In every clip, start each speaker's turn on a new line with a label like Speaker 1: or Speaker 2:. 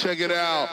Speaker 1: Check it out.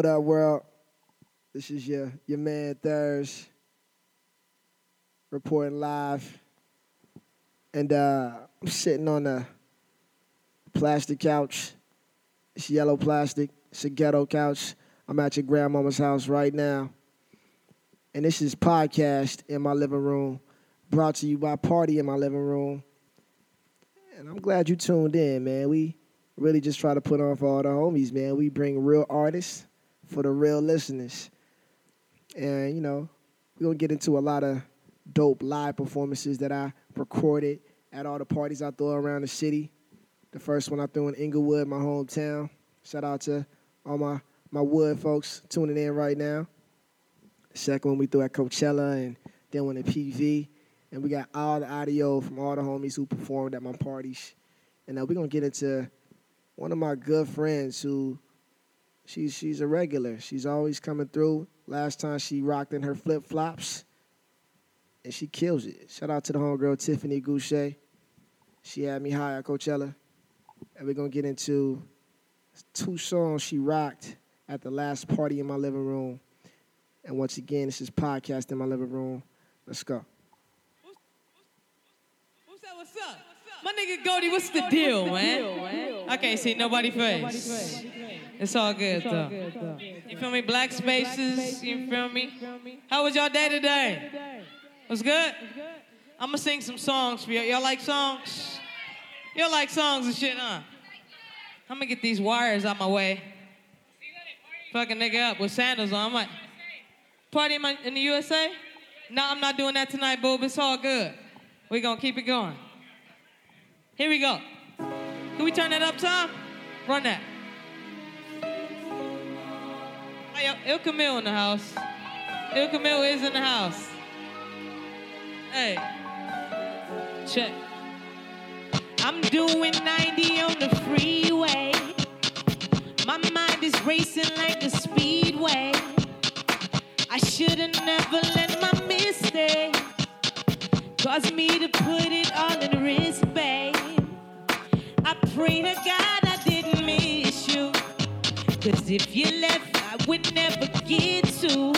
Speaker 2: What up, world? This is your your man Thurz reporting live, and uh, I'm sitting on a plastic couch. It's yellow plastic. It's a ghetto couch. I'm at your grandmama's house right now, and this is podcast in my living room, brought to you by Party in my living room. And I'm glad you tuned in, man. We really just try to put on for all the homies, man. We bring real artists for the real listeners. And, you know, we're going to get into a lot of dope live performances that I recorded at all the parties I throw around the city. The first one I threw in Inglewood, my hometown. Shout out to all my, my Wood folks tuning in right now. The second one we threw at Coachella and then one at PV. And we got all the audio from all the homies who performed at my parties. And now we're going to get into one of my good friends who she's she's a regular. She's always coming through. Last time she rocked in her flip flops, and she kills it. Shout out to the homegirl Tiffany Gouche. She had me high at Coachella, and we're gonna get into two songs she rocked at the last party in my living room. And once again, this is podcast in my living room. Let's go.
Speaker 3: What's up? What's up? My nigga Goldie, what's the deal, man? I can't see nobody face. It's all good though. You feel me? Black spaces. You feel me? How was y'all day today? Was good? I'm gonna sing some songs for y'all. Y'all like songs? Y'all like songs and shit, huh? I'm gonna get these wires out my way. Fucking nigga up with sandals on. I'm like, party in, my, in the USA? No, I'm not doing that tonight, boob. It's all good. we gonna keep it going. Here we go. Can we turn that up, Tom? Run that. Hey, yo, Ill Camille in the house. Ill Camille is in the house. Hey, check. I'm doing 90 on the freeway. My mind is racing like a speedway. I should've never let my mistake cause me to put it all in risk, babe. I pray to God I didn't miss you. Cause if you left, would never get to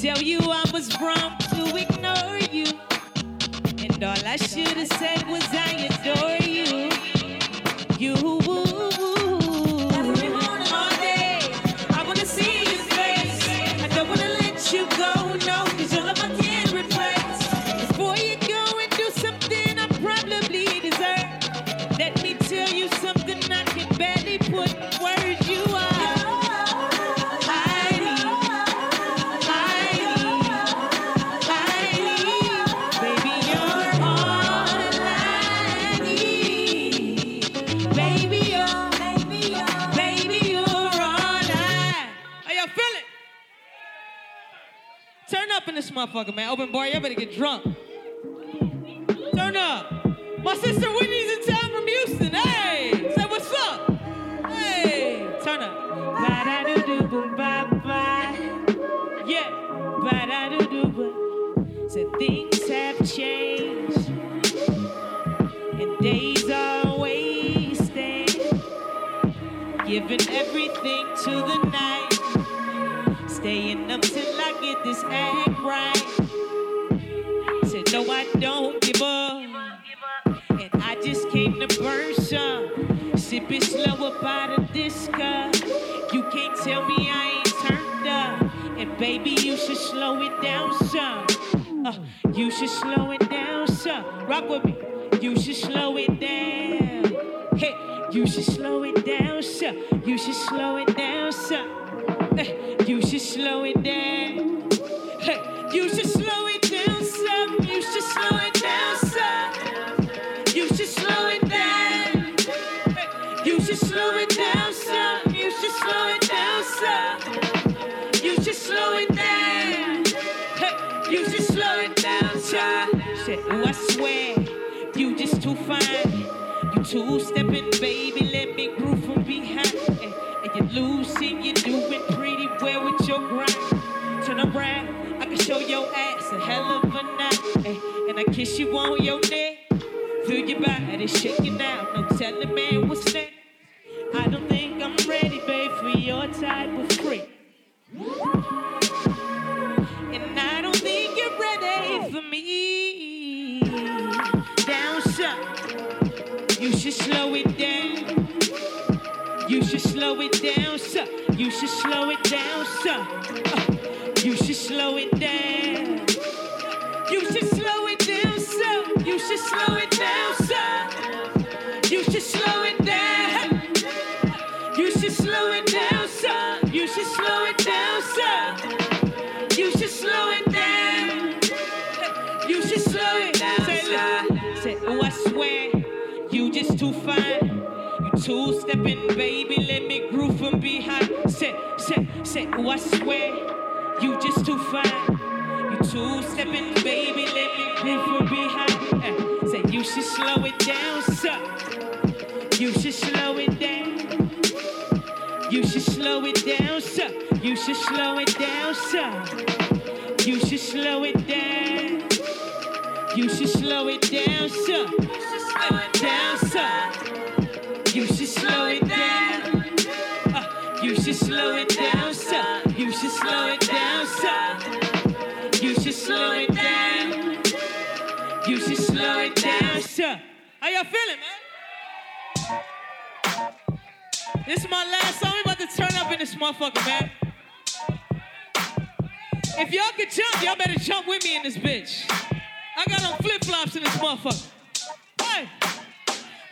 Speaker 3: tell you I was wrong to ignore you. And all I should have said was I adore you. You. Turn up in this motherfucker, man. Open bar, y'all better get drunk. Turn up. My sister Whitney's in town from Houston. Hey, say what's up. Hey, turn up. Ba da do do boom ba ba. Yeah, ba da do do boom. Said things have changed, and days are wasted. Giving everything to the night, this act right. Said no, I don't give up. And I just came to burn some. Sipping slow up out of this cup. You can't tell me I ain't turned up. And baby, you should slow it down some. Uh, you should slow it down some. Rock with me. You should slow it down. Hey, you should slow it down some. You should slow it down some. You should slow it down. You should slow it down some. You should slow it down some. You should slow it down. You should slow it down some. You should slow it down some. You should slow it down. Hey, you should slow it down some. Said, oh, I swear, you just too fine. You two stepping, baby, let me groove from behind. And, and you losing, you And I kiss you on your neck. Feel your body shaking now. No telling man what's next. I don't think I'm ready, babe, for your type of freak. And I don't think you're ready for me. Down south, you should slow it down. You should slow it down, sir. You should slow it down, sir. Uh, you should slow it down. Should slow it down, sir. You should slow it down. You should slow it down, sir. You should slow it down, sir. You should slow it down. You should slow it down, sir. Say, oh, I swear, you just too fine. You two stepping, baby, let me groove from behind. Say, say, say, oh, I swear, you just too fine. You two stepping, slow it down, sir. You should slow it down. You should slow it down, sir. You should slow it down, sir. You should slow it down. You should slow it down, sir. Slow it down, sir. You should slow it down. Uh, you should slow it down, sir. You should slow it down, sir. You should slow it down. It. How y'all feeling, man? This is my last song. We about to turn up in this motherfucker, man. If y'all could jump, y'all better jump with me in this bitch. I got on flip flops in this motherfucker. Hey!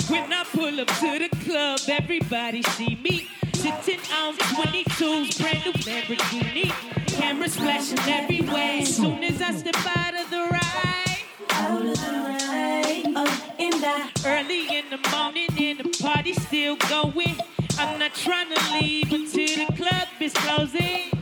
Speaker 3: When I pull up to the club, everybody see me. Sitting on 22's brand new Lamborghini. Cameras flashing everywhere. As soon as I step out of the ride.
Speaker 1: Out of the right,
Speaker 3: Early in the morning and the party still going. I'm not trying to leave until the club is closing.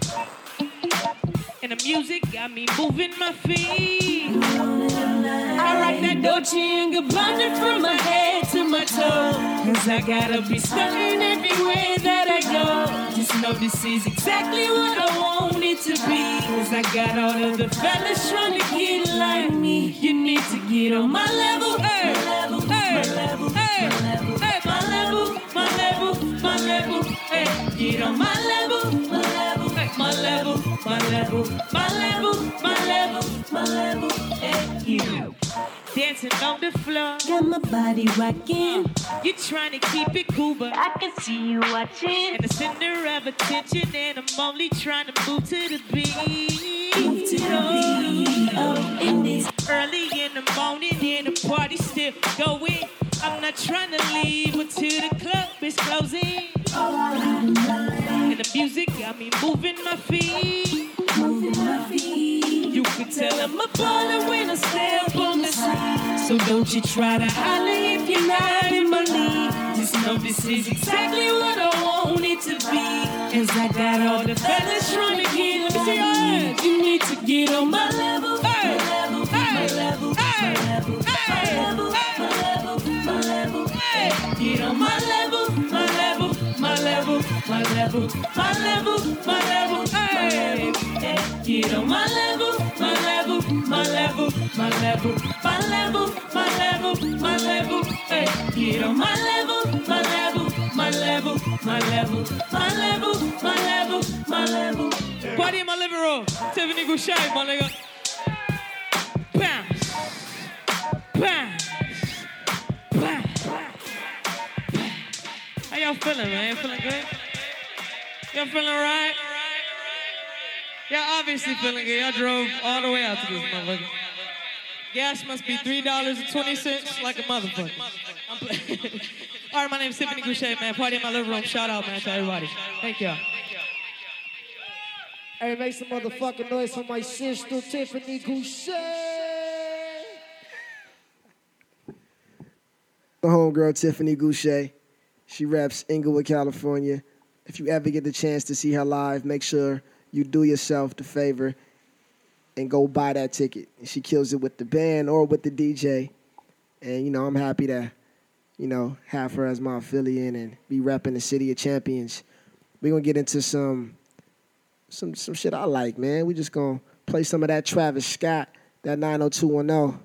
Speaker 3: Music got me moving my feet. I rock that Dolce and Gabbana from my head to my toe. Cause I gotta be stunning everywhere that I go. Just know this is exactly what I want it to be. Cause I got all of the fellas trying to get like me. You need to get on my level. Hey, hey, hey, hey, my level, my level, my level. Hey, get on my level, level, my level, my level, my level. Hey, you. Dancing on the floor.
Speaker 1: got my body rocking.
Speaker 3: You're trying to keep it cool, but
Speaker 1: I can see you watching.
Speaker 3: in the center of attention, and I'm only trying to move to the beat.
Speaker 1: Move to the beat, oh, in this
Speaker 3: Early in the morning, and the party still going. I'm not trying to leave until the club is closing. And the music got me moving my feet. You can tell I'm a baller when I step on the scene. So don't you try to holler if you're not in my league. Just know this is exactly what I want it to be. Cause I got all the fellas trying to get your hands.
Speaker 1: You need to get on my level. My level. My level. Get on my level. My level. My level. My level. My level. My level.
Speaker 3: Hey.
Speaker 1: Get on my level. My level. My level. My level. My level. My level. My level. Hey, get on my level. My level. My level. My level. My level. My level. My level.
Speaker 3: In my living room. Tiffany Gouche, my nigga. Bounce. Bounce. Y'all feeling, man? Y'all feeling good? Y'all feeling alright? Y'all obviously feeling good. Y'all drove all the way out to this motherfucker. Gas must be $3.20 like a motherfucker. I'm all right, my name's Tiffany Gouche, man. Party in my living room. Shout out, man, to everybody. Thank y'all.
Speaker 2: Hey, make some motherfucking noise for my sister Tiffany Gouche. The homegirl Tiffany Gouche. She reps Inglewood, California. If you ever get the chance to see her live, make sure you do yourself the favor and go buy that ticket. She kills it with the band or with the DJ. And you know, I'm happy to, you know, have her as my affiliate and be repping the city of champions. We're gonna get into some some some shit I like, man. We just gonna play some of that Travis Scott, that 90210.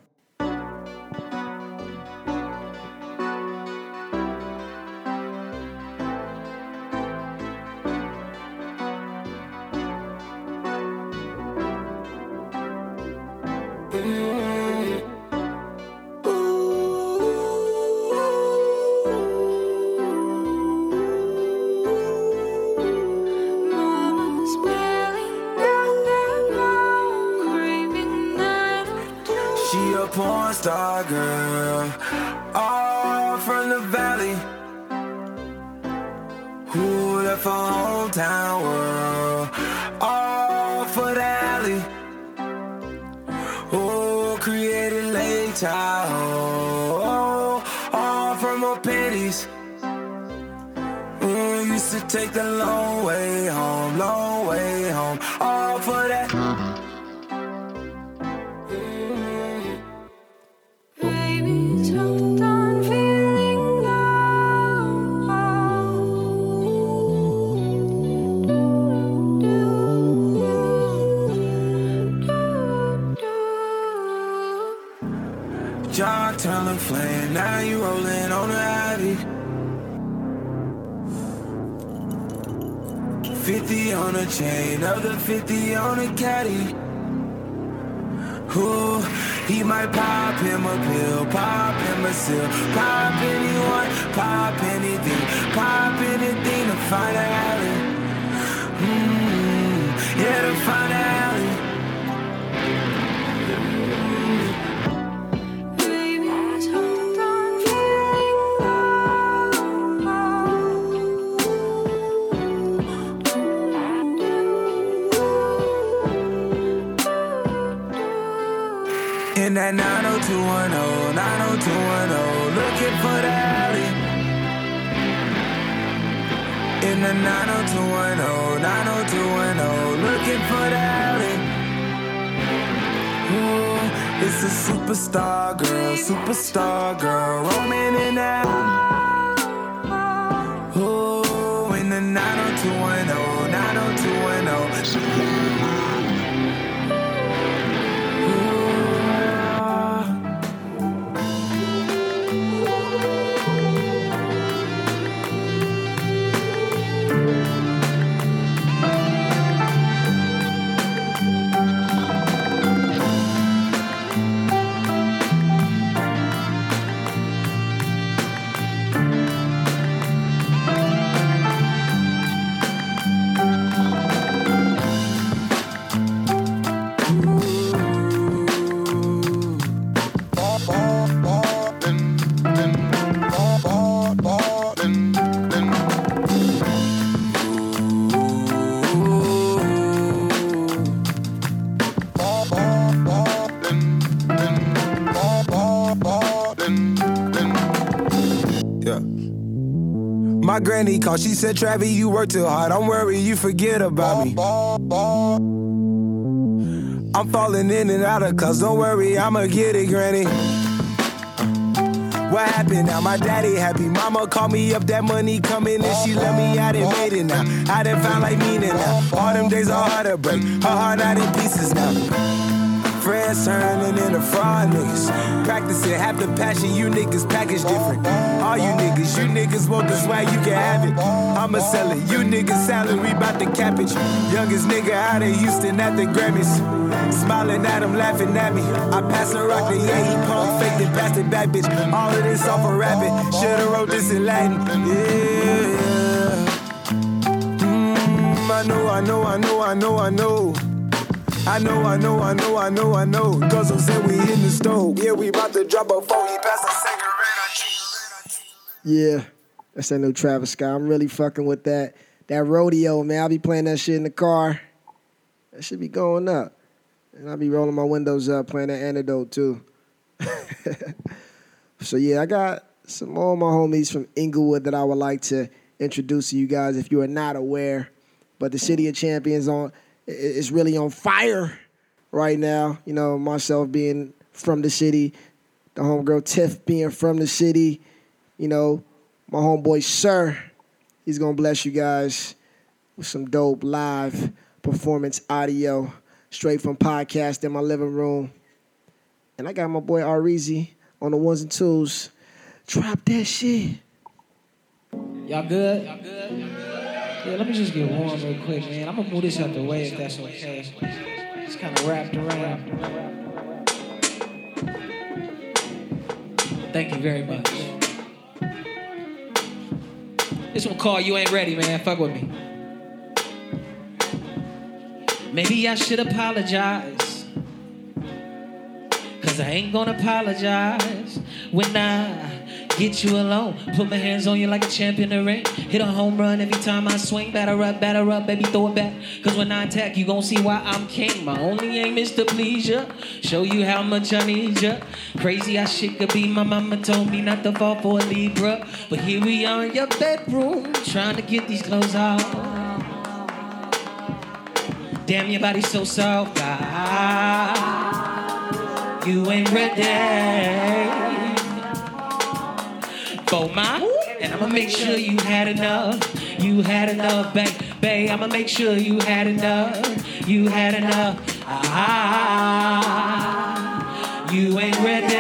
Speaker 4: A porn star girl, all from the valley. Who left her hometown world, all for the alley. Who created Lake Tahoe, all from her panties. Mm, used to take the long way home, long Flame, now you rolling on the Ivy. 50 on a chain, other 50 on a caddy. Ooh, he might pop him a pill, pop him a seal, pop anyone, pop anything, pop anything to find alley. Mm, yeah, to find a that 90210, 90210, looking for the alley. In the 90210, 90210, looking for the alley. Ooh, it's a superstar girl, superstar girl, roaming in the granny called, she said, Travis, you work too hard. I'm worried you forget about me. I'm falling in and out of cuz don't worry, I'ma get it, granny. What happened now? My daddy happy. Mama called me up, that money coming and she let me. I done made it now. I done found like meaning now. All them days are hard to break. Her heart out in pieces now. Friends turning into fraud niggas. Practicing half the passion, you niggas package different. All you niggas, you niggas want the swag, you can have it. I'ma sell it. You niggas salary about to cap it. Youngest nigga out of Houston at the Grammys. Smiling at him, laughing at me. I pass a rock to yeah, he pump faked and passed it back, bitch. All of this off a rabbit. Should've wrote this in Latin. Yeah. Mm, I know, I know, I know, I know, I know. I know, I know, I know, I know, I know. I'm saying we in the stove. Yeah, we about to drop a phone. He pass a cigarette.
Speaker 2: Yeah, that's that new Travis Scott. I'm really fucking with that. That rodeo, man. I'll be playing that shit in the car. That should be going up. And I'll be rolling my windows up, playing that antidote too. so yeah, I got some more of my homies from Inglewood that I would like to introduce to you guys if you are not aware. But the City of Champions on is really on fire right now. You know, myself being from the city, the homegirl Tiff being from the city, you know, my homeboy SiR, he's gonna bless you guys with some dope live performance audio straight from podcast in my living room. And I got my boy Arizi on the ones and twos. Drop that shit.
Speaker 5: Y'all good? Y'all good? Yeah, let me just get warm real quick, man. I'm gonna move this out the way if that's okay. It's kind of wrapped around. Thank you very much. This one called You Ain't Ready, man. Fuck with me. Maybe I should apologize. Cause I ain't gonna apologize when I get you alone. Put my hands on you like a champion in the ring. Hit a home run every time I swing. Batter up, batter up, baby, throw it back. Cause when I attack, you gon' see why I'm king. My only aim is to please ya. Show you how much I need ya. Crazy how shit could be. My mama told me not to fall for a Libra. But here we are in your bedroom, trying to get these clothes off. Damn, your body's so soft. Ah, you ain't ready for my. And I'ma make sure you had enough. You had enough, babe. Babe, I'ma make sure you had enough. You had enough. Ah, you ain't ready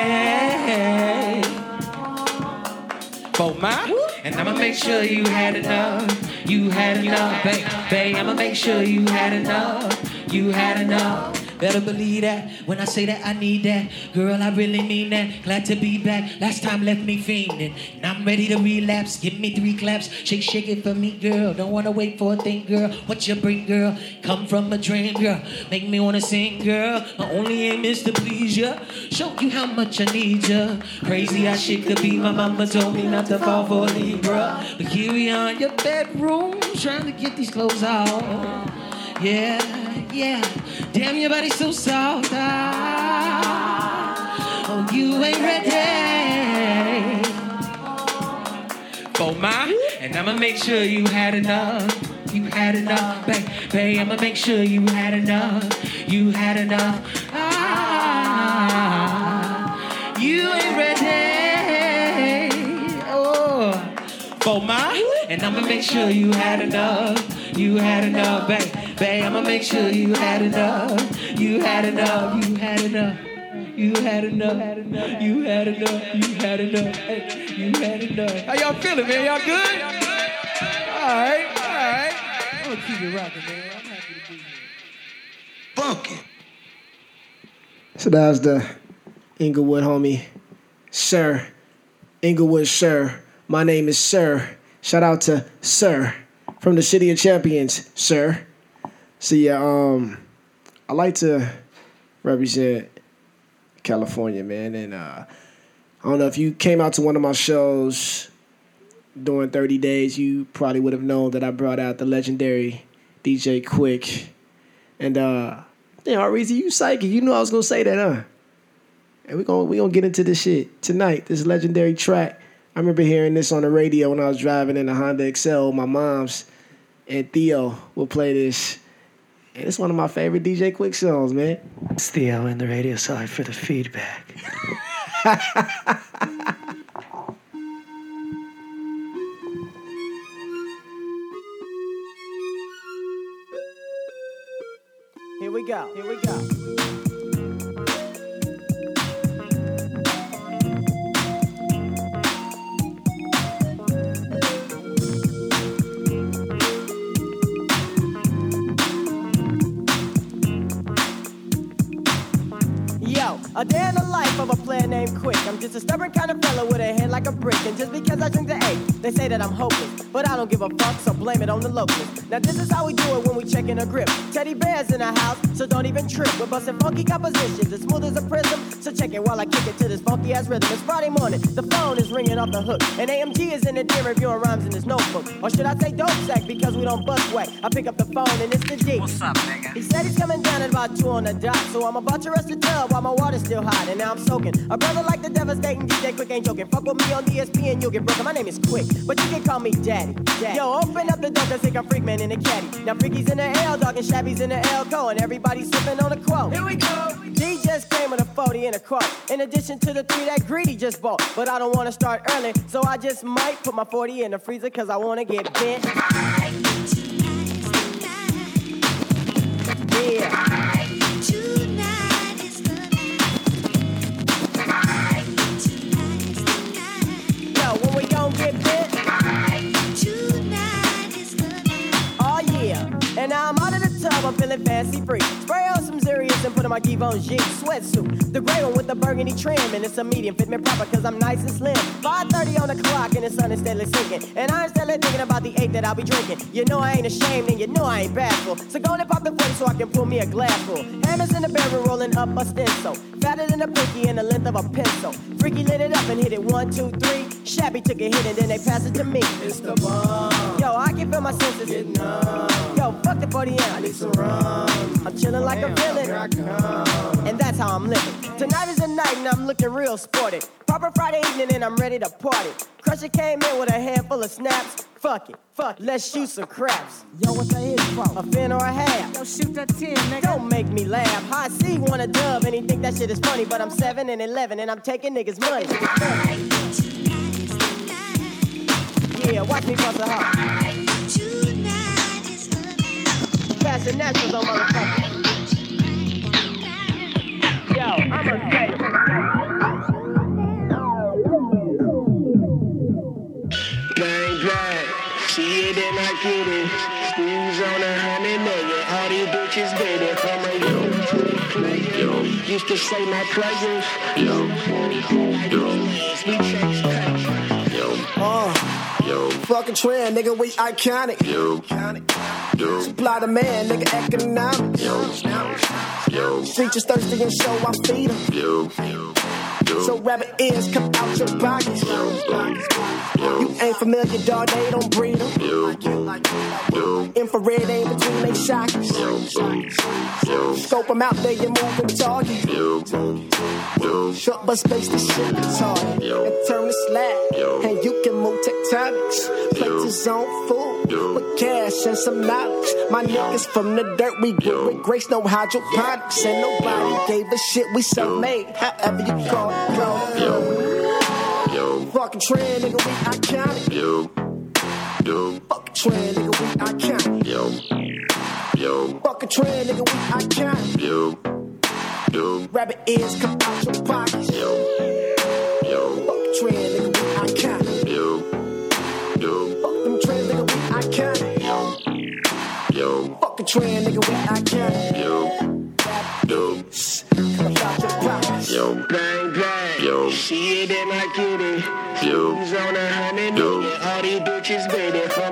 Speaker 5: my. And I'ma make sure you had enough. You had enough, babe. Babe, I'ma make sure you had enough. You had enough. Better believe that when I say that I need that. Girl, I really mean that. Glad to be back. Last time left me fiending. And I'm ready to relapse. Give me three claps. Shake, shake it for me, girl. Don't wanna wait for a thing, girl. What you bring, girl? Come from a dream, girl. Make me wanna sing, girl. My only aim is to please ya. Show you how much I need ya. Crazy how shit could be. My mama told me not to fall for Libra. But here we are in your bedroom. Trying to get these clothes off. Yeah, yeah. Damn, your body's so soft. Ah, oh, you ain't ready for my. And I'ma make sure you had enough. You had enough, babe. Babe, I'ma make sure you had enough. You had enough. Ah, you ain't ready. Oh, for my. And I'ma make sure you had enough. You had enough, babe. Babe, I'ma make sure you had enough. You had enough. You had enough. You had enough. You had enough. You had enough. You had enough. How y'all feeling, man? Y'all good? All right. All right. I'm gonna keep it rocking, man. I'm happy to be here.
Speaker 4: Funky.
Speaker 2: So that was the Inglewood homie, SiR. Inglewood SiR. My name is SiR. Shout out to SiR from the City of Champions, SiR. So yeah, um, I like to represent California, man. And uh, I don't know if you came out to one of my shows during 30 days, you probably would have known that I brought out the legendary DJ Quik. And uh, yeah, Arizi, you psychic. You knew I was gonna say that, huh? And we're gonna we gonna get into this shit tonight. This legendary track. I remember hearing this on the radio when I was driving in a Honda with my mom's, and Theo will play this.
Speaker 6: And It's one of my favorite DJ Quik songs, man.
Speaker 7: It's Theo in the radio side for the feedback.
Speaker 8: Here we go. Here we go. A day in the life of a player named Quik. I'm just a stubborn kind of fella with a head like a brick. And just because I drink the A, they say that I'm hopeless. But I don't give a fuck, so blame it on the locals. Now this is how we do it when we check in a grip. Teddy bears in the house, so don't even trip. We're busting funky compositions, as smooth as a prism. So check it while I kick it to this funky ass rhythm. It's Friday morning, the phone is ringing off the hook. And AMG is in the den reviewing rhymes in his notebook. Or should I say dope sack because we don't bust whack. I pick up the phone and it's the G. What's up, nigga? He said he's coming down at about two on the dot. So I'm about to rest the tub while my water's still hot. And now I'm soaking. A brother like the devastating DJ Quik ain't joking. Fuck with me on DSP and you'll get broken. My name is Quik, but you can call me Daddy. Daddy. Yo, open up the door cause think I'm freak man in a caddy. Now Freaky's in the L, dog and Shabby's in the L go. And everybody's sipping on a quote. Here we go. D just came with a 40 and a quote. In addition to the three that Greedy just bought. But I don't wanna start early, so I just might put my 40 in the freezer cause I wanna get bent. Yeah. I'm feeling fancy free. Spray on some Zerius and put on my Givenchy sweatsuit. The gray one with the burgundy trim. And it's a medium, fit me proper cause I'm nice and slim. 5.30 on the clock and the sun is steadily sinking. And I'm steadily thinking about the eight that I'll be drinking. You know I ain't ashamed and you know I ain't bashful. So go and pop the 40 so I can pull me a glass full. Hammers in the barrel rolling up a stencil. Fatter than a pinky and the length of a pencil. Freaky lit it up and hit it one, two, three. Shabby took a hit and then they passed it to me. It's the bomb. Yo, I can feel my senses. Get numb. Yo, fuck the 40 I need some rum. I'm chilling like a villain. And that's how I'm living. Tonight is the night and I'm looking real sporty. Proper Friday evening and I'm ready to party. Crusher came in with a handful of snaps. Fuck it, fuck it. Let's shoot some craps. Yo, what the hit for? A fin or a half? Yo, shoot that 10, nigga. Don't make me laugh. High C want a dub and he think that shit is funny. But I'm 7 and 11 and I'm taking niggas' money. Yeah, watch me bust a hop. Pass the naturals on oh, motherfucker. Yo, I'm.
Speaker 9: See it and I get it. Squeeze on a hundred million. All these bitches did it from a. Used to say my pleasures. Yo. Yo. Yo.
Speaker 6: Uh,
Speaker 9: Yo.
Speaker 6: fucking trend, nigga, we iconic.
Speaker 9: Yo. Yo.
Speaker 6: Supply the man, nigga, economics.
Speaker 9: Yo. Yo.
Speaker 6: Street is thirsty and show I feed 'em.
Speaker 9: Yo. Yo.
Speaker 6: So rabbit ears come out your pockets. You ain't familiar, dog, they don't breed 'em.
Speaker 9: Yo. Yo.
Speaker 6: Infrared ain't between they sockets. Scope 'em out there, you're moving target. Short but space, this shit retarded. And turn the slack, and you can move tectonics. Plates is on full, with cash and some knowledge. My niggas from the dirt, we good with grace, no hydroponics. And nobody gave a shit, we self-made. However you call it, call.
Speaker 9: Yo. Yo.
Speaker 6: Fucking trend, nigga, we iconic.
Speaker 9: Yo. Yo.
Speaker 6: Fucking trend, nigga, we iconic.
Speaker 9: Yo. Yo.
Speaker 6: Fucking trend, nigga, we iconic.
Speaker 9: Yo. Yo.
Speaker 6: Rabbit ears come out your pockets.
Speaker 9: Yo. Yo.
Speaker 6: Fucking trend, nigga, we iconic.
Speaker 9: Yo. Yo.
Speaker 6: Fuck them trends, nigga, we iconic.
Speaker 9: Yo. Yo.
Speaker 6: Fucking trend, nigga, we iconic.
Speaker 9: Yo. Yo. Yo. Bang bang. Yo. I get it. Yo. On a hundred Yo. All these bitches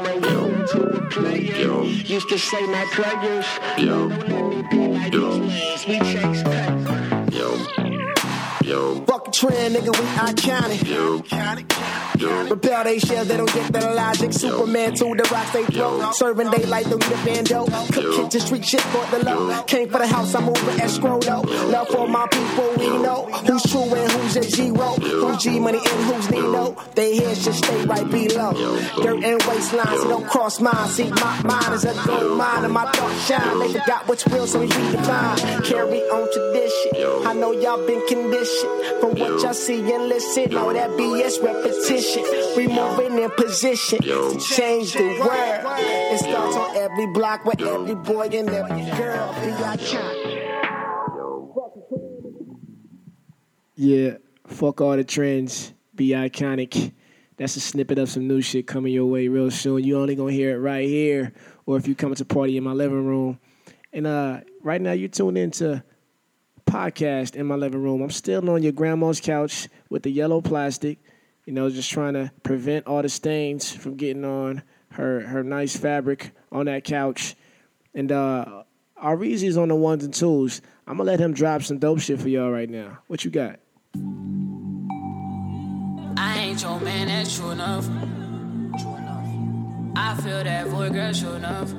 Speaker 9: a yo to a player. Yo. Used to say my players. Yo. Yo. We chase. Yo. Yo.
Speaker 6: Fucking trend, nigga, we iconic. Repel they shells, they don't get the logic. Superman to the rocks they throw. Serving daylight through the bando. Cook kitchen street shit for the low. Came for the house, I'm moving escrow though. Love for my people, we know who's true and who's a zero. Who's G money and who's Nino. They heads just stay right below. Dirt and waistlines, so don't cross mine. See, my mind is a gold mine and my thoughts shine. They forgot what's real, so we redefine. Carry on tradition. I know y'all been conditioned from what y'all see and listen. All that BS repetition. We moving in position to change the world. It starts on every block with every boy and every girl. Be iconic.
Speaker 2: Yeah, fuck all the trends. Be iconic. That's a snippet of some new shit coming your way real soon. You only gonna hear it right here, or if you come to party in my living room. And uh, right now you tuned into podcast in my living room. I'm still on your grandma's couch with the yellow plastic. You know, just trying to prevent all the stains from getting on her her nice fabric on that couch. And uh, Arizi's on the ones and twos. I'm gonna let him drop some dope shit for y'all right now. What you got?
Speaker 10: I ain't your man, that's true enough. I feel that void, girl, sure enough.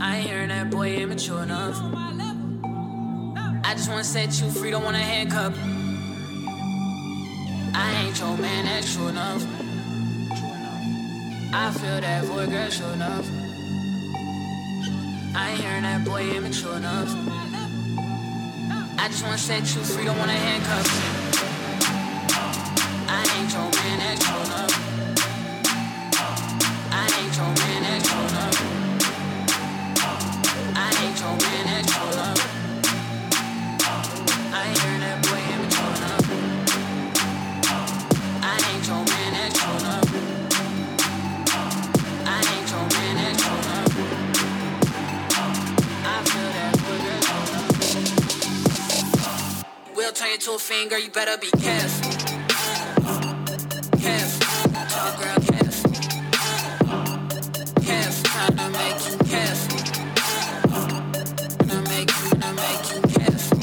Speaker 10: I ain't hearing that boy immature enough. I just wanna set you free, don't wanna handcuff. I ain't your man, that's true enough. I feel that void, girl, sure enough. I ain't hearing that boy immature enough. I just wanna set you free, don't wanna handcuff. I ain't your man, that's true enough. I ain't your man, that's true enough. I ain't your man, to a finger, you better be careful. Careful, girl, careful. Careful, tryna make you careful. Gonna make you, gonna make you careful.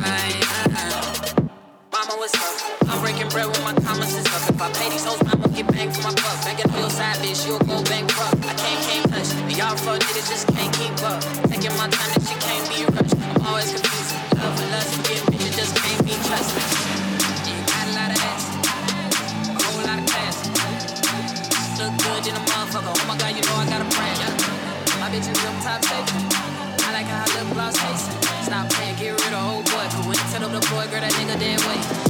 Speaker 10: Right, uh-uh. Mama, what's up? I'm breaking bread with my commas and stuff. If I pay these hoes, I'ma get bang for my buck. Back at real side, bitch, you'll go bankrupt. I can't, can't touch. And y'all fuck niggas just can't keep up. Taking my time that you can't be Good in a motherfucker. Oh my god, you know I got a brand. My bitch is up top safety. I like how her lip gloss tastes. Stop playing, get rid of old boy. Cause when you tell up the boy, girl, that nigga dead weight.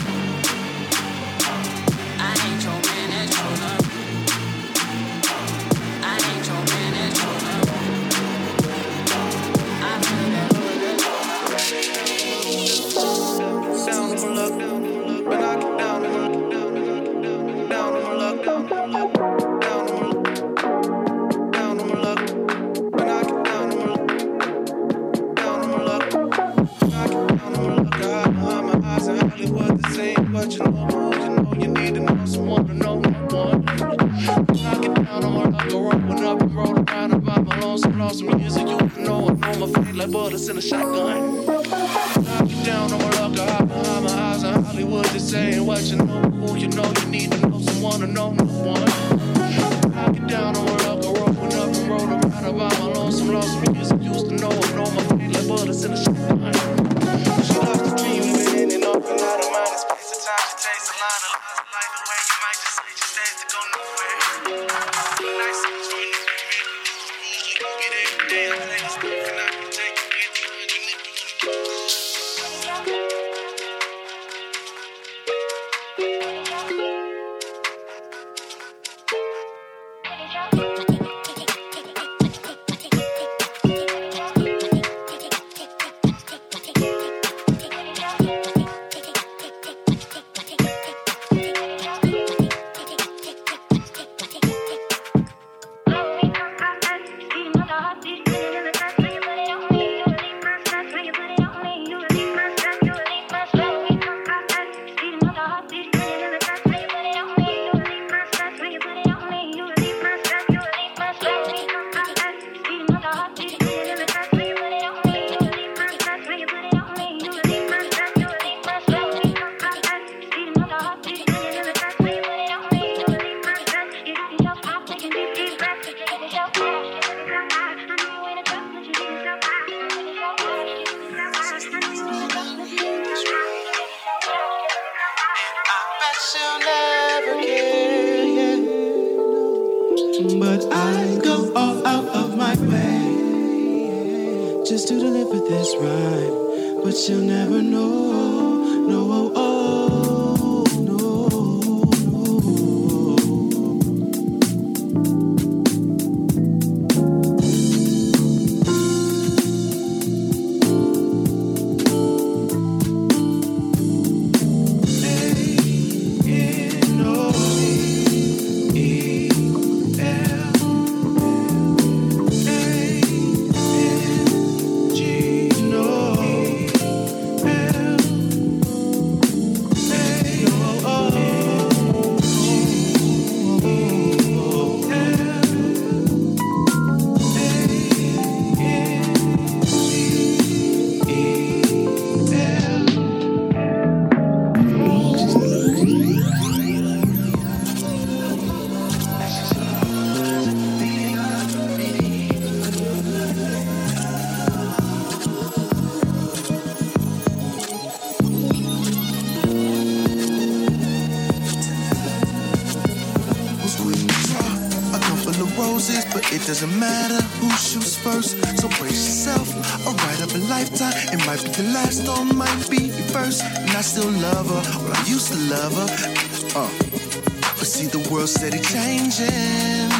Speaker 11: Roses, but it doesn't matter who shoots first. So brace yourself, a ride of a lifetime. It might be the last or might be your first. And I still love her, well I used to love her. Uh. But see the world steady changing,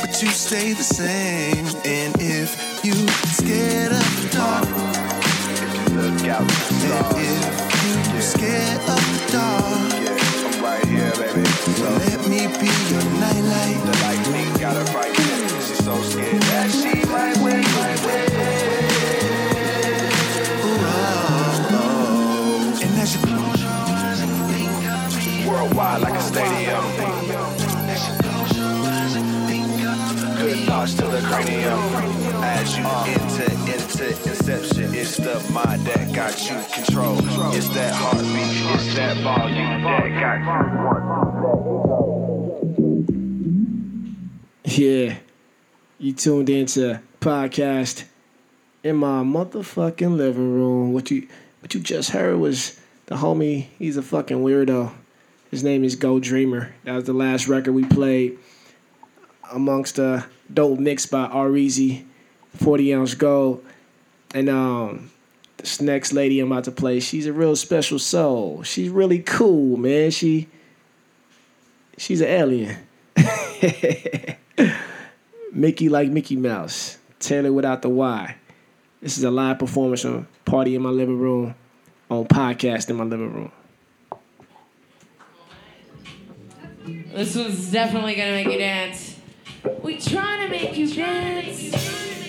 Speaker 11: but you stay the same. And if you scared of the dark, if you look out the stars, if you scared of the dark. yeah, I'm right here, baby. So let me be your nightlight. The light
Speaker 12: Worldwide like a stadium. Good thoughts to the cranium. As you enter inception, it's the mind that got you control. It's that heartbeat, it's that volume that got you.
Speaker 2: Yeah. You tuned into podcast in my motherfucking living room. What you what you just heard was the homie, he's a fucking weirdo. His name is Go Dreamer. That was the last record we played amongst a dope mix by R Easy, 40 ounce gold. And um this next lady I'm about to play, she's a real special soul. She's really cool, man. She she's an alien. Mickey like Mickey Mouse. Taylor without the Y. This is a live performance on Party in My Living Room on podcast in my living room.
Speaker 13: This one's definitely gonna make you dance. We trying to make you dance.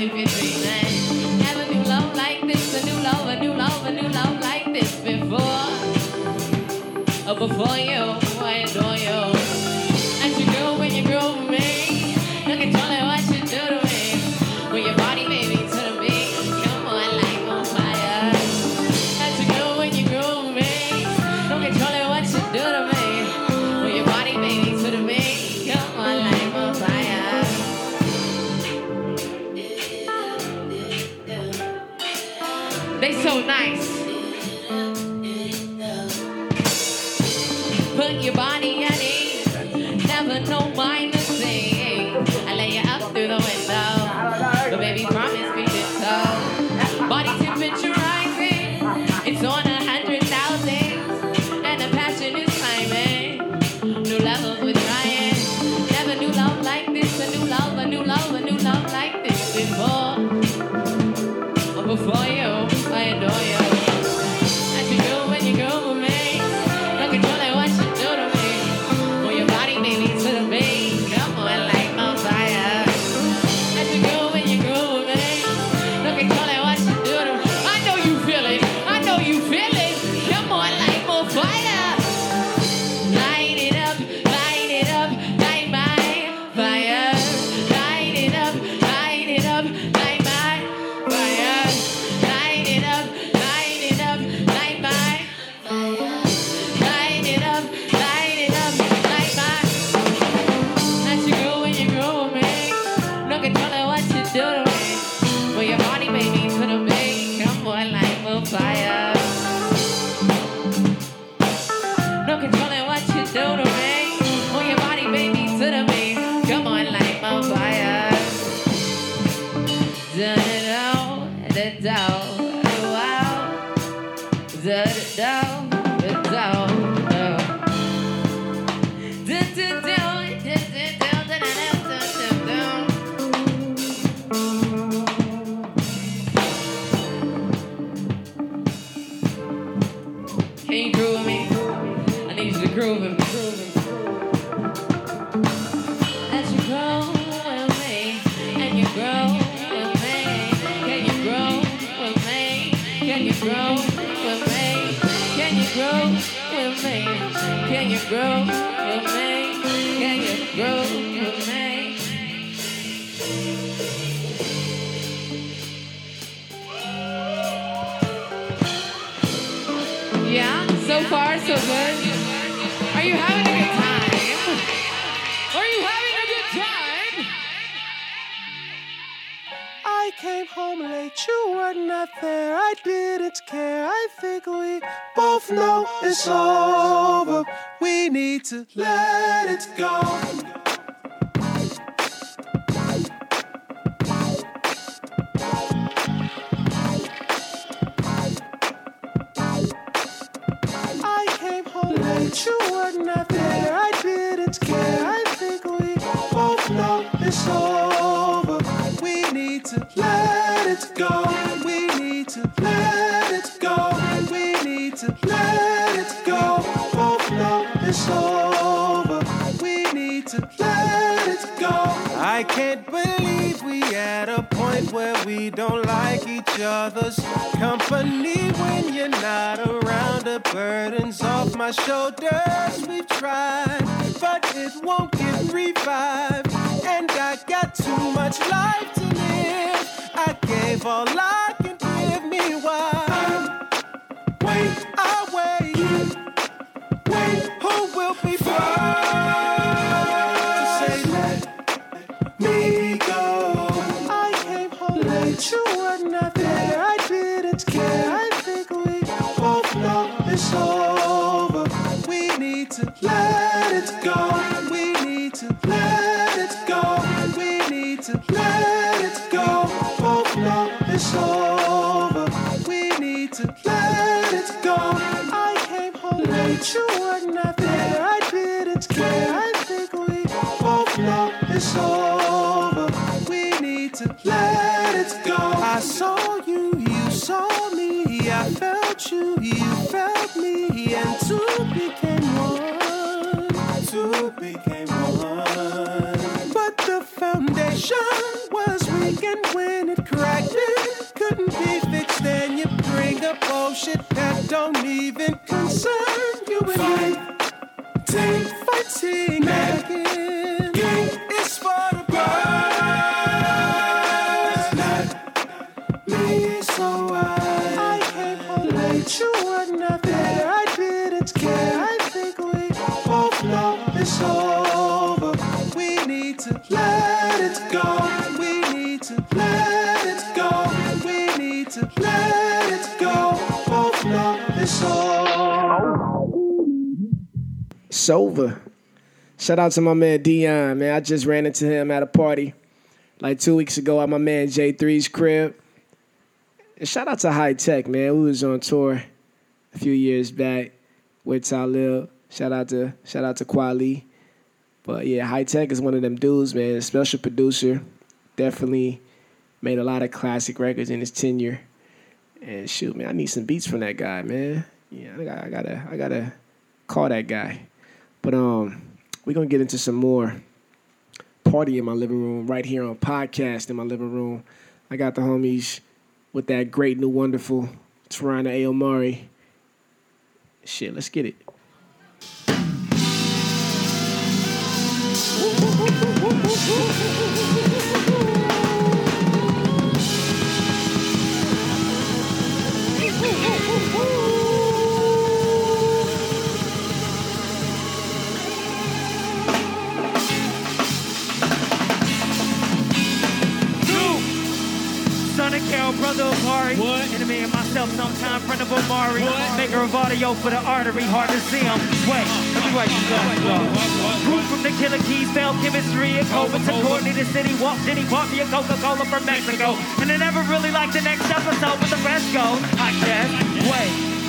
Speaker 13: Before. Before you, grow with me?
Speaker 3: Can you grow with me? Can you grow with me? Can you grow with me? Yeah, so far so good. Are you having a good time?
Speaker 14: Came home late, you were not there. I didn't care. I think we both know it's over. We need to let it go. We don't like each other's company when you're not around. The burdens off my shoulders. We've tried, but it won't get revived. And I got too much life to live. I gave all I can give me why. Wait, I wait. Wait, who will be first home you were not there. I didn't care. I think we both know it's over. We need to let it over.
Speaker 2: Shout out to my man Dion, man. I just ran into him at a party like two weeks ago at my man J3's crib. And shout out to Hi-Tek, man. We was on tour a few years back with Talib. Shout out to shout out to Kweli. But yeah, Hi-Tek is one of them dudes, man. Special producer. Definitely made a lot of classic records in his tenure. And shoot, man, I need some beats from that guy, man. Yeah, I gotta, I gotta call that guy. But um, we're gonna get into some more party in my living room right here on podcast in my living room. I got the homies with that great new wonderful Tarana Aomari. Shit, let's get it.
Speaker 15: Sonic Arrow Brother Heart. Mari. What? Enemy of myself, sometime friend of Omari. What? Maker of audio for the artery, hard to see him. Wait, let me write these up. Root from the killer keys, failed chemistry, and COVID to Courtney, the city walk, Diddy bought me a Coca-Cola from Mexico. And I never really liked the next episode, but the rest go, I guess. Wait.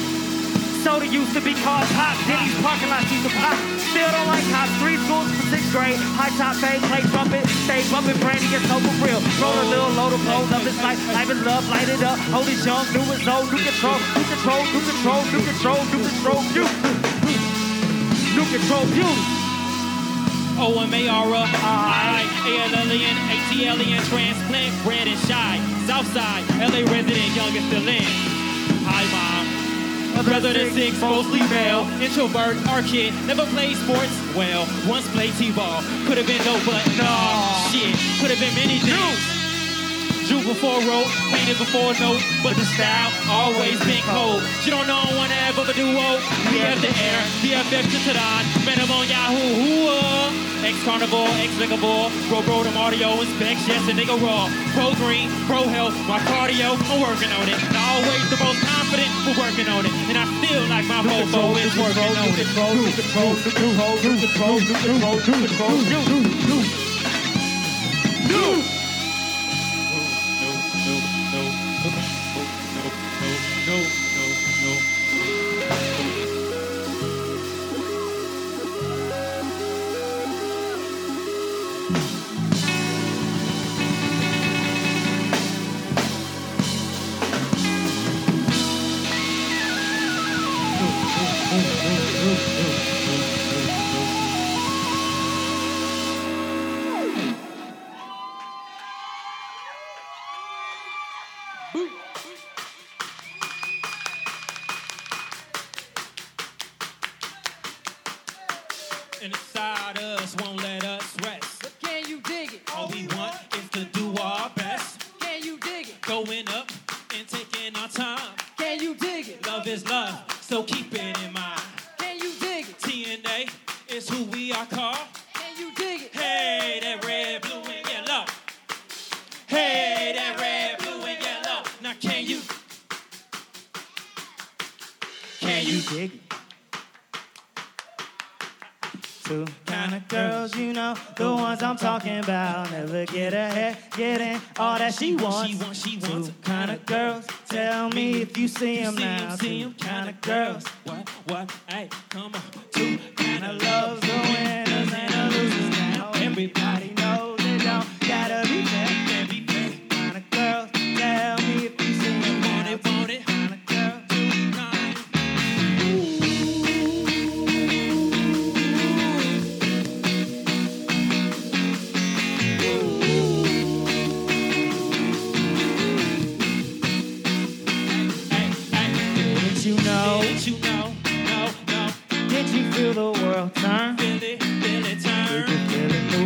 Speaker 15: Soda used to be called pop. Denny's parking lot used to pop. Still don't like cops. Three schools for sixth grade. High top fade, play trumpet, stay bumping, brandy and so for real. Roll a little load of blow, love is life, life is love, light it up. Hold it young, new is old, new control, new control, new control, new control, new control, you. New control, you.
Speaker 16: O-M-A-R-A, I, A-L-L-E-N, A-T-L-E-N, transplant, bred and shy. Southside, LA resident, youngest still in. Hi, mom. Brother than six, mostly male. Introvert, our kid, never played sports. Well, once played T-ball. Could have been no, but no. Shit, could have been many things. Drew before wrote, painted before note, but the style always been cold. She don't know one to ever do duo. We have the air, BFF to Tadon, Venom on Yahoo, who uh? Ex Carnival, ex Lickable, bro bro them audio inspects, yes, a nigga raw. Pro green, pro health, my cardio, I'm working on it. And always the most confident, we're working on it. And I feel like my mofo is working on it.
Speaker 15: Getting all that she wants.
Speaker 16: She wants, she wants.
Speaker 15: Two kind of girls, tell me if you see them now.
Speaker 16: see
Speaker 15: Two
Speaker 16: 'em,
Speaker 15: kind of girls,
Speaker 16: What, what, hey, come on. Two kind of
Speaker 15: love the winners and the losers now. Everybody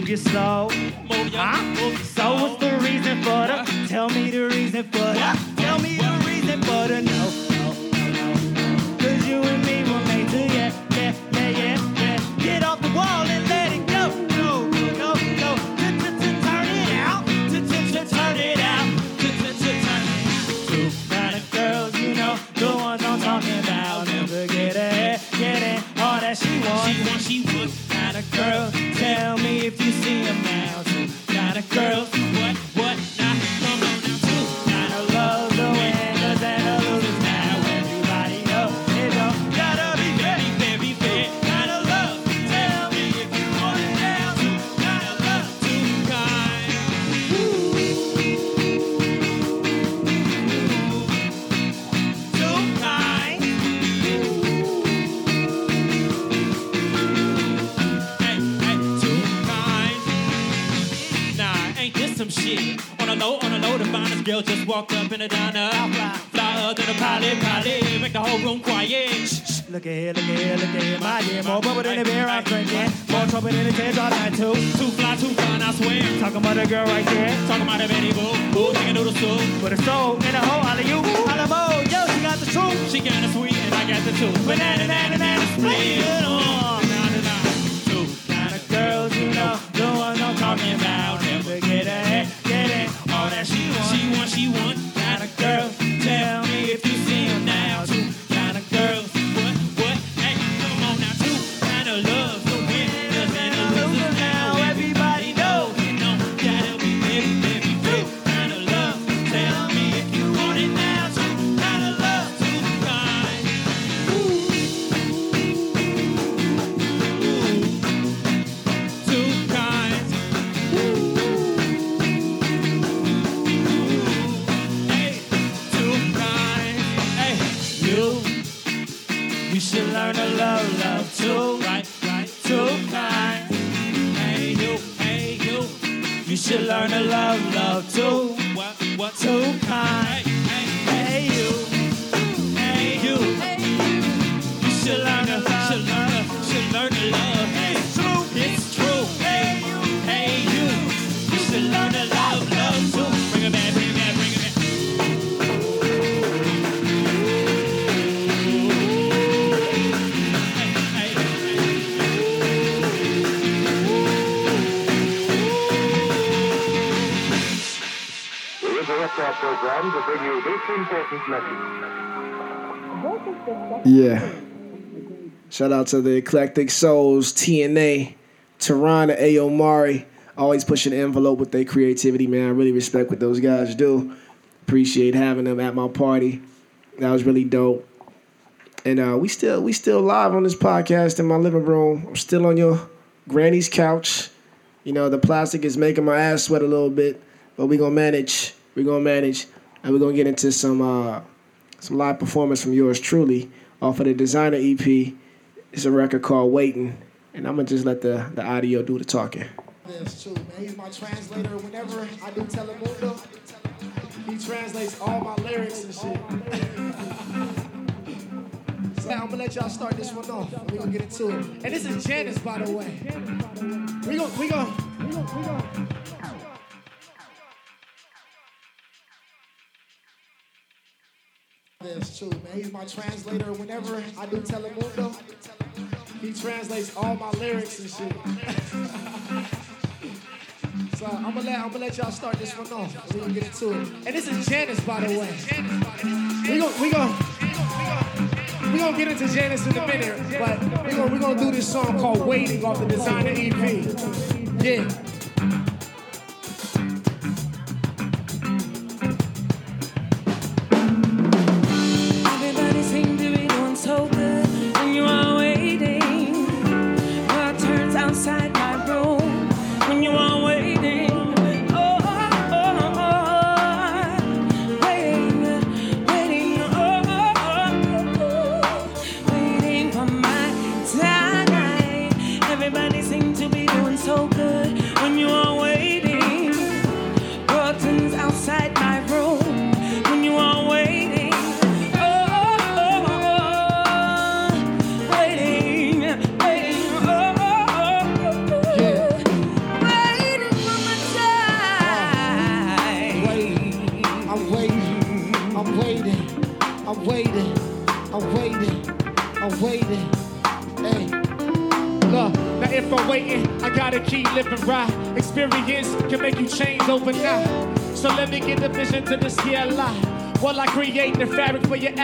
Speaker 15: move your soul?
Speaker 16: Move your,
Speaker 15: Huh?
Speaker 16: move your
Speaker 15: So what's the reason for the? Tell me the reason for the
Speaker 16: some shit? On a low, on a low, the finest girl just walked up in a diner. Flyer than a pilot, pilot. Make the whole room quiet. Shh, shh.
Speaker 15: Look at here, look at here, look at here, my yeah. More bubble than the beer I'm drinking. More trouble than the teardrop night too.
Speaker 16: Too fly, too fine, I swear.
Speaker 15: Talking about a girl right there.
Speaker 16: Talking about a Betty Boo, boo, chicken noodle soup.
Speaker 15: With a soul in a hole, all of you, all of yo, she got the truth.
Speaker 16: She kinda sweet and I got the two. Banana, banana, banana, split. Oh, nah, nah, nah. Two
Speaker 15: kind of girls, you know, the ones I'm talking about. Never that she want.
Speaker 16: She want, she want.
Speaker 15: Not a girl. Tell
Speaker 16: me if you see her now. Should learn to love, love too.
Speaker 17: What, what, too kind.
Speaker 2: Yeah. Shout out to the Eclectic Souls, T&A, and Ayo Always pushing the envelope with their creativity, man. I really respect what those guys do. Appreciate having them at my party. That was really dope. And uh, we still we still live on this podcast in my living room. I'm still on your granny's couch. You know, the plastic is making my ass sweat a little bit, but we gonna manage. We gonna manage. And we're gonna get into some uh, some live performance from yours truly off of the designer EP. It's a record called Waiting. And I'm gonna just let the, the audio do the talking.
Speaker 18: That's true, man. He's my translator. Whenever I do Telemundo, he translates all my lyrics and shit. so I'm gonna let y'all start this one off. We're gonna get into it. And this is Janice, by the way. We gonna, we gonna, we gonna, we gonna. That's true, man. He's my translator. Whenever I do Telemundo, he translates all my lyrics and shit. so I'm gonna let I'm gonna let y'all start this one off. We're gonna get into it. And this is Janice, by the way. We gonna we gonna we gonna get into Janice in a minute, but we gonna we gonna do this song called "Waiting" off the Designer EP. Yeah.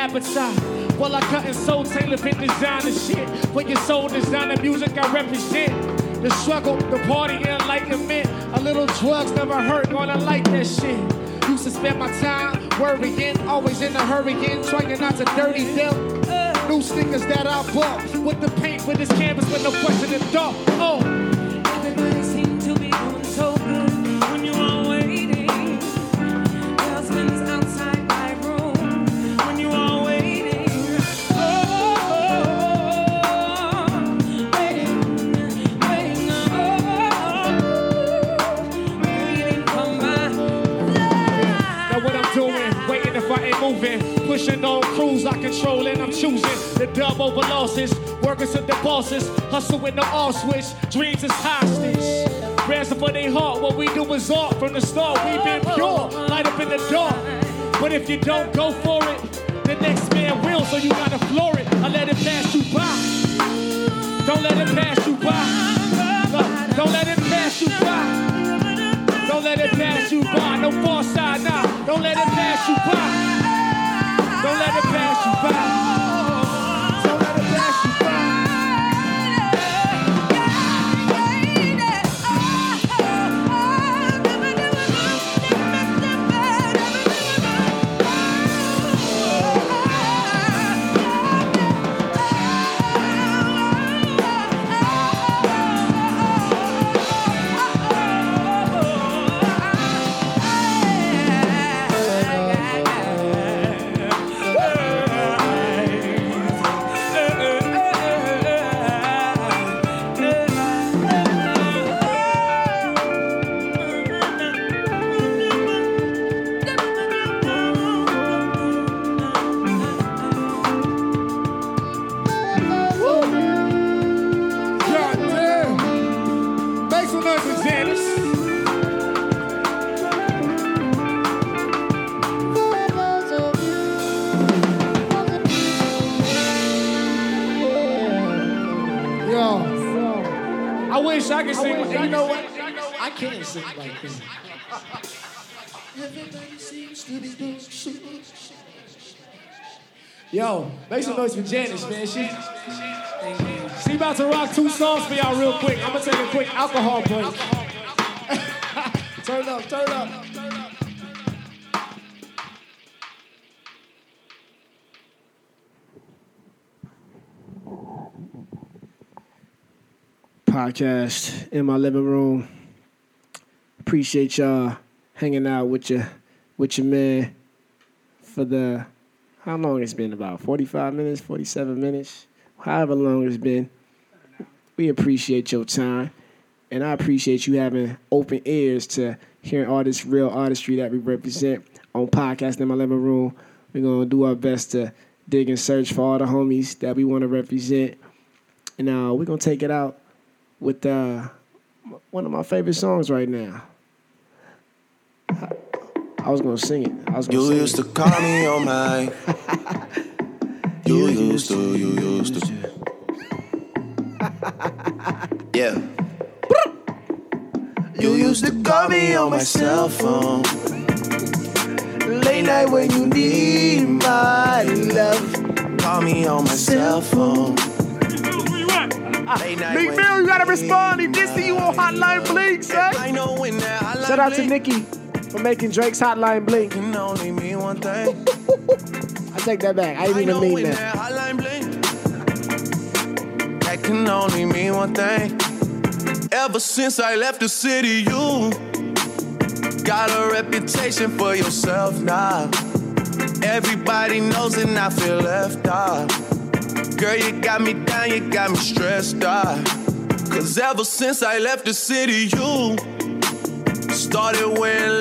Speaker 18: Appetite. While I cut and sew tailor fit designer shit. For your soul designer music I represent. The struggle, the party, enlightenment. A little drugs never hurt, gonna like that shit. Used to spend my time worrying, always in a hurry, trying not to dirty them. New sneakers that I bought with the paint for this canvas with no question in dark. Oh, over losses, workers to the bosses, hustle with the all switch, dreams is hostage. Ransom for their heart, what we do is art from the start. We've been pure, light up in the dark. But if you don't go for it, the next man will, so you gotta floor it. I let it pass you by. Don't let it pass you by. Look, don't let it pass you by. Don't let it pass you by. No far side now. Don't let it pass you by. Don't let it pass you by.
Speaker 2: Yo, make some noise for Janice, man. She, she about to rock two songs for y'all real quick. I'm gonna take a quick alcohol break. turn up, turn up. Podcast in my living room. Appreciate y'all hanging out with your with your man for the how long it's been? About 45 minutes 47 minutes? However long it's been. We appreciate your time. And i appreciate you having open ears to hearing all this real artistry that we represent on podcast in my living room. We're going to do our best to dig and search for all the homies that we want to represent. And uh, we're going to take it out with uh, one of my favorite songs right now I was gonna sing it. I was gonna
Speaker 4: You
Speaker 2: sing
Speaker 4: used
Speaker 2: it.
Speaker 4: to call me on my. You used to, you used to. Yeah. You used to call me on my cell phone. Late night when you need my love. Call me on my cell phone.
Speaker 2: Big Bill, you gotta respond. He did see you on Hotline Bling, son.
Speaker 4: I know when that hotline
Speaker 2: Shout out to Nikki for making Drake's Hotline Bling.
Speaker 4: can only mean one thing.
Speaker 2: I take that back. I didn't even mean that.
Speaker 4: hotline bling. That can only mean one thing. Ever since I left the city, you got a reputation for yourself now. Everybody knows and I feel left out. Girl, you got me down, you got me stressed out. Cause ever since I left the city, you started wearing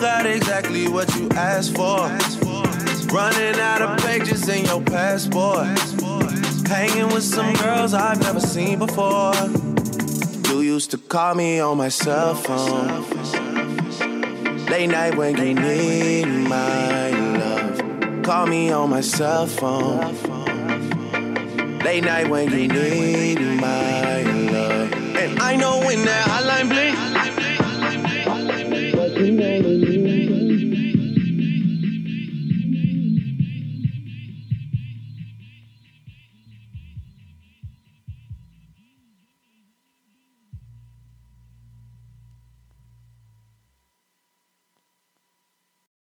Speaker 4: got exactly what you asked for. Running out of pages in your passport. Hanging with some girls I've never seen before. You used to call me on my cell phone. Late night when you need my love. Call me on my cell phone. Late night when you need my love. And I know when that hotline bling,